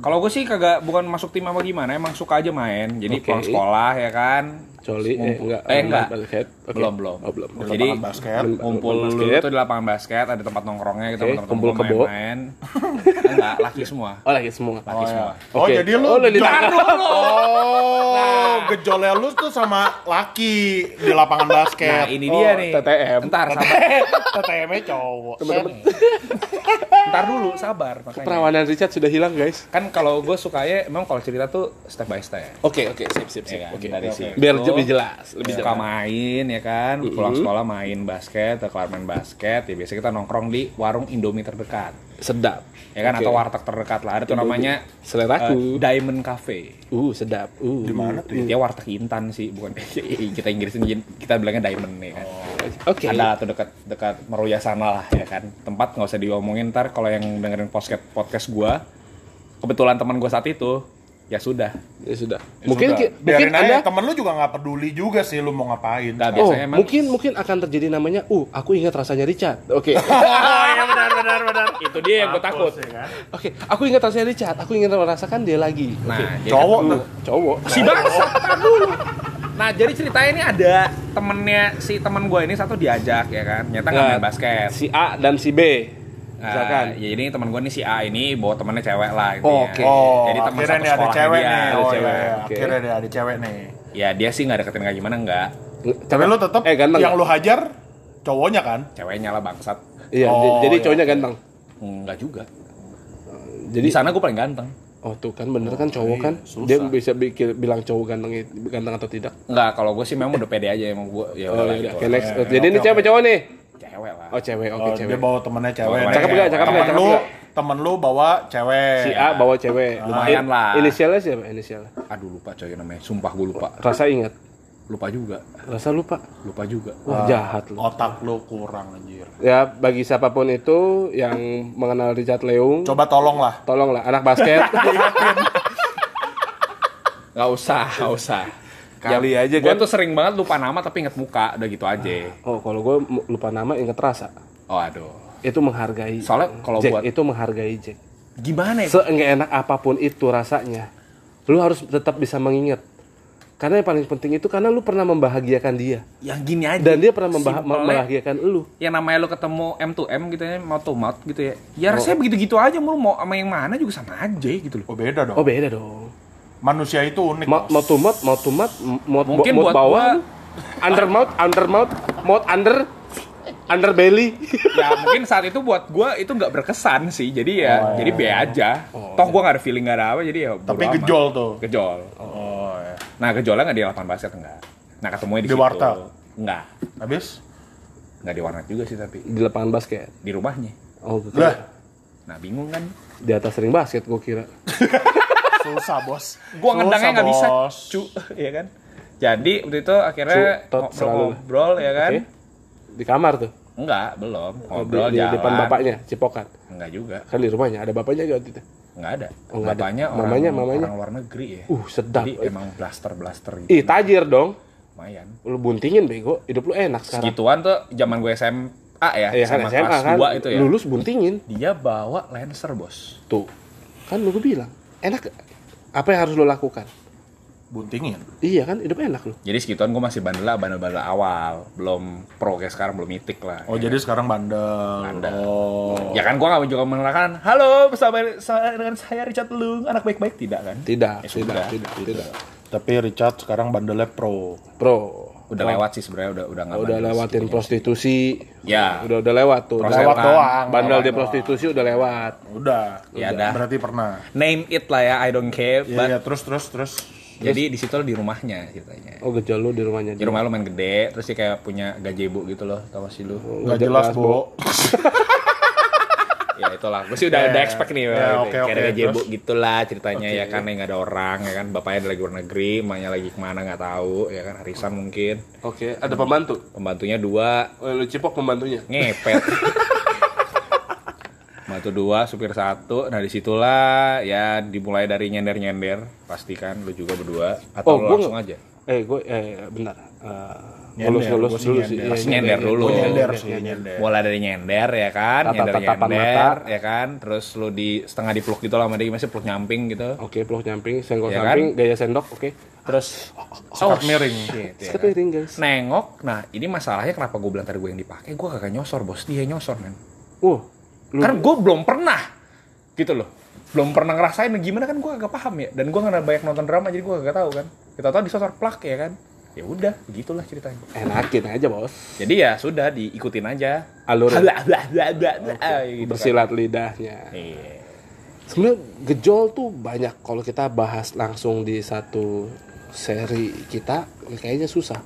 Kalau gue sih kagak bukan masuk tim apa gimana, emang suka aja main. Jadi Oke. pulang sekolah ya kan. Coli eh enggak. Eh, enggak. Basket. Oke. Belum, belum. Oh, belum. Di Jadi lapangan basket. ngumpul Main dulu tuh di lapangan basket, ada tempat nongkrongnya kita Oke, teman-teman kumpul kebo. main-main. Enggak, laki semua. Oh lagi semua. Laki Oh, semua. ya. oh Oke. jadi lu Oh, lu di- gejol- Oh, gejolnya lu tuh sama laki di lapangan basket. Nah, ini dia Oh, nih. TTM. Ntar sabar. TTM-nya cowok. Ntar dulu, sabar makanya. Perawanan Richard sudah hilang guys. Kan kalau gue sukanya emang kalau cerita tuh step by step. Oke oke sip sip sip. Ya kan? Oke. Dari situ. Biar lebih jelas, lebih suka jelas. main ya kan, pulang sekolah main basket, kelar main basket, ya biasa kita nongkrong di warung Indomie terdekat. Sedap. Ya kan Oke. atau warteg terdekat lah. Ada tuh namanya Seleraku. eh, Diamond Cafe. Uh sedap. Uh. Di mana tuh? Dia warteg Intan sih, bukan kita Inggrisin kita bilangnya Diamond nih kan. Oke. Ada tuh dekat dekat Meruya sana lah ya kan. Tempat nggak usah diomongin ntar kalau yang dengerin podcast podcast gua kebetulan teman gua saat itu ya sudah. Ya sudah. Ya mungkin sudah. ki- mungkin Biarin aja, Anda temen lu juga nggak peduli juga sih lu mau ngapain. Nggak, Oh, emang mungkin mungkin akan terjadi namanya, uh, aku ingat rasanya Richard. Oke. Oh iya benar benar benar. itu dia yang gua takut. Ya kan? Oke, aku ingat rasanya Richard. Aku ingin merasakan dia lagi. Nah, jadi Cowok kan- cowok. si bangsa dulu. Nah, jadi ceritanya ini ada temennya si teman gue ini satu diajak ya kan. Nyata nggak Nah, main basket. Si A dan si B. Misalkan. ya ini teman gue nih si A ini bawa temennya cewek lah gitu Oh, ya. oke. Oh, Jadi teman akhirnya satu nih ada cewek dia. nih. ada Oh cewek, iya, oke. akhirnya dia ada cewek nih. Ya dia sih nggak deketin kayak gimana enggak. Tapi lu tetap eh ganteng. yang lu hajar cowoknya kan? Ceweknya lah bangsat. Iya, Oh, jadi iya, cowoknya ganteng. Enggak juga. Jadi Di sana gue paling ganteng. Oh tuh kan bener kan cowok iya, kan susah. dia bisa bikin bilang cowok ganteng ganteng atau tidak. Enggak, kalau gue sih memang udah pede aja emang gue ya Oh udah iya, gitu. oke next. Jadi ini oke, cewek cowok nih. Cewek lah. Oh cewek, oke Oh, cewek. dia bawa temennya cewek. Bawa nih. Cakep nggak, cakep Temen cakep lu, temen lu bawa cewek. Si A bawa cewek. Lumayan In- lah. Inisialnya siapa? Inisialnya. Aduh lupa coy namanya. Sumpah gue lupa. Rasa ingat. Lupa juga. Rasa lupa. Lupa juga. Wah, jahat lu. Otak lu kurang anjir. Ya bagi siapa pun itu yang mengenal Richard Leung, Coba tolong lah. tolonglah anak basket. Nggak usah, nggak usah. Kali aja Gue kan. tuh sering banget lupa nama tapi inget muka, udah gitu aja. Oh, kalau gue lupa nama inget rasa. Oh aduh. Itu menghargai. Soalnya kalau Jack, buat itu menghargai Jack. gimana ya? Seenggak enak apa pun itu rasanya, lu harus tetap bisa mengingat. Karena yang paling penting itu karena lu pernah membahagiakan dia Yang gini aja. dan dia pernah membah- Simpelnya, membahagiakan lu. yang namanya lo ketemu M to M gitu ya, mouth to mouth gitu ya. Ya Oh. rasanya begitu-gitu aja mau mau sama yang mana juga sama aja gitu loh. Oh beda dong. Oh beda dong. Manusia itu unik. Mau Bos. mau to mouth, mau to mouth, mau Mungkin mau buat bawah, gua- under mouth, under mouth, mouth under, under belly. ya mungkin saat itu buat gua itu nggak berkesan sih. Jadi ya jadi B aja. Toh gua nggak ada feeling nggak ada apa jadi ya. Tapi amat. gejol tuh. Gejol. Oh ya. Nah gejolnya nggak di lapangan basket enggak. Nah ketemunya di, Di situ. warteg? Enggak. Habis? Nggak di warnet juga sih tapi Di lapangan basket. di rumahnya. Oh, gue Lah, kira. Nah bingung kan. Di atas ring basket gue kira. susah bos. Gua ngedangnya nggak bisa, cu, ya kan. Jadi waktu itu akhirnya ngobrol-ngobrol ya kan. Di kamar tuh. Enggak, belum. Oh, di, Ngobrol di jalan. depan bapaknya, cipokan. Enggak juga. Kan di rumahnya ada bapaknya juga waktu itu. Enggak ada. Oh, nggak ada. Bapaknya orang, Mamanya, mamanya? orang luar negeri ya. Uh, sedap. Jadi emang blaster-blaster gitu. Ih, tajir dong. Lumayan. Lu buntingin bego, hidup lu enak sekarang. Segituan tuh zaman gue SMA ya, Iya kan SMA, SMA kelas kan, 2 itu ya. lulus buntingin. Dia bawa Lancer, Bos. Tuh, kan lu gue bilang, enak. Apa yang harus lo lakukan? Buntingin. Iya kan, hidup enak lu. Jadi segituan gue masih bandel lah, bandel-bandel awal. Belum pro kayak sekarang, belum mitik lah. Oh jadi sekarang bandel. Bandel. Oh. Ya kan gue gak juga mengenalkan, halo bersama saya dengan saya Richard Lung, anak baik-baik. Tidak kan? Tidak, Ya tidak, sudah. tidak, tidak. Tapi Richard sekarang bandelnya pro. Pro. Udah lewat sih sebenarnya, udah udah nggak Udah lewatin segitunya. prostitusi. Ya. Udah udah lewat tuh. Proses Udah Lewat doang. Bandel lewat di doang. prostitusi udah lewat. Udah. Ya Udah. dah. Berarti pernah. Name it lah ya, I don't care. Iya but ya, terus terus terus. jadi di situ di rumahnya ceritanya. Oh gejol lu di rumahnya Di rumah lu main gede, terus dia kayak punya gazebo gitu loh, tau gak sih lu? Nggak jelas, Bo. ya itulah, gue sih udah, Ya, udah expect nih, ya, gitu. oke, kayak ada terus? gitulah ceritanya ya kan, yang gak ada orang ya kan, bapaknya lagi luar negeri, emaknya lagi ke mana nggak tahu ya kan, arisan mungkin, Oke, ada pembantu. pembantunya dua, Oh, lu cipok pembantunya. ngepet. Pembantu dua, supir satu, nah di situlah ya dimulai dari nyender-nyender, pastikan lu juga berdua, atau Oh, lu langsung nggak- aja? Eh, gue eh bentar. Eh, Sih dulu sih. nyender. Iya, Pasti nyender dulu. Gua nyender Nyender, sih, nyender. nyender. mulai dari nyender ya kan Tatap- nyender tatapan nyender mata. ya kan terus lu di setengah dipeluk gitu lah dia masih peluk nyamping gitu Oke, peluk nyamping, senggol Ya samping, gaya sendok, oke. terus Sekat miring. shit, ya kan. Sepiring, guys. nengok nah ini masalahnya kenapa gue bilang tadi gue yang dipakai gue kagak nyosor bos dia nyosor men Wah, lu karena gue belum pernah gitu loh belum pernah ngerasain gimana kan gue agak paham ya dan gue nggak banyak nonton drama jadi gue gak tahu kan kita tahu disosor plak ya kan ya udah begitulah ceritanya enakin aja, Bos. jadi ya sudah diikutin aja Alur blah, gitu kan. bersilat lidahnya. Iya. Sebenarnya gejol tuh banyak kalau kita bahas langsung di satu seri kita ya kayaknya susah.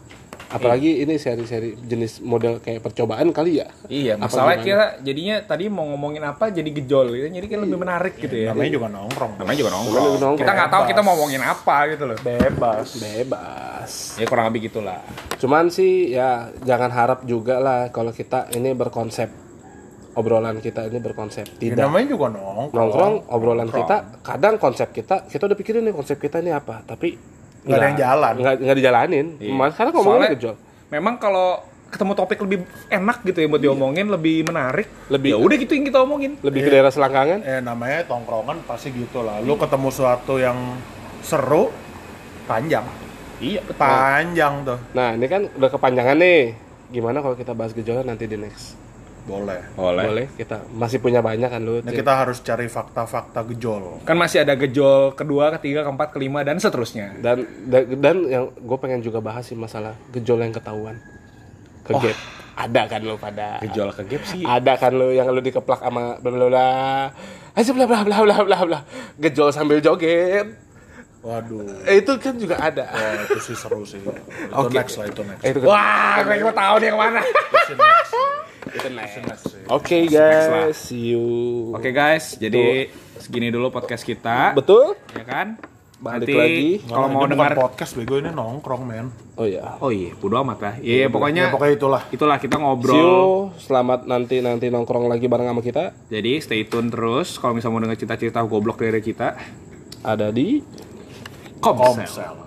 Apalagi ini seri-seri jenis model kayak percobaan kali ya. Iya, Apa masalah gimana? kita jadinya tadi mau ngomongin apa jadi gejol gitu. Jadi kan lebih menarik gitu ya. Namanya juga nongkrong. Namanya juga nongkrong. nongkrong. Kita nggak tahu kita mau ngomongin apa gitu loh. Bebas. Bebas. Ya kurang lebih gitulah. Cuman sih ya jangan harap juga lah kalau kita ini berkonsep obrolan kita ini berkonsep Ya, tidak namanya juga nongkrong. nongkrong obrolan Nongkrong. kita kadang konsep kita kita udah pikirin nih konsep kita ini apa tapi Nggak ada yang jalan. nggak nggak dijalanin Iya. karena ngomongnya Soalnya gejol Memang kalau ketemu topik lebih enak gitu ya buat diomongin, lebih menarik. Lebih- ya udah gitu yang kita omongin. lebih ke daerah selangkangan Eh namanya tongkrongan pasti gitu lah. Lu ketemu sesuatu yang seru, panjang. Iya, betul. Panjang tuh. nah ini kan udah kepanjangan nih gimana kalau kita bahas gejolak nanti di next Boleh. Boleh. boleh kita masih punya banyak kan lu Nah, kita harus cari fakta-fakta gejol. Kan masih ada gejol kedua, ketiga, keempat, kelima dan seterusnya. dan dan, dan yang gue pengen juga bahas sih masalah gejol yang ketahuan ke gap ada kan lu pada Gejol ke gap sih. ada kan lu yang lu dikeplak sama bla bla bla bla bla bla bla bla bla gejol sambil joget Waduh. Eh, itu kan juga ada Wah, itu sih seru sih. Itu Oke. next lah, itu next. Eh, itu kan Wah, gue tahu nih yang mana. Itu next. next. Oke Next lah. guys, see you. Oke guys, jadi segini dulu podcast kita. Betul? Ya kan? Balik Nanti lagi. kalau mau dengar podcast bego ini nongkrong, men. Oh ya. Oh iya, bodo amat lah. Iya, pokoknya Ya, pokoknya itulah. itulah kita See you. ngobrol. Selamat nanti nanti nongkrong lagi bareng sama kita. Jadi stay tune terus kalau misalnya mau dengar cerita-cerita goblok dari kita. Ada di Komsel. Komsel.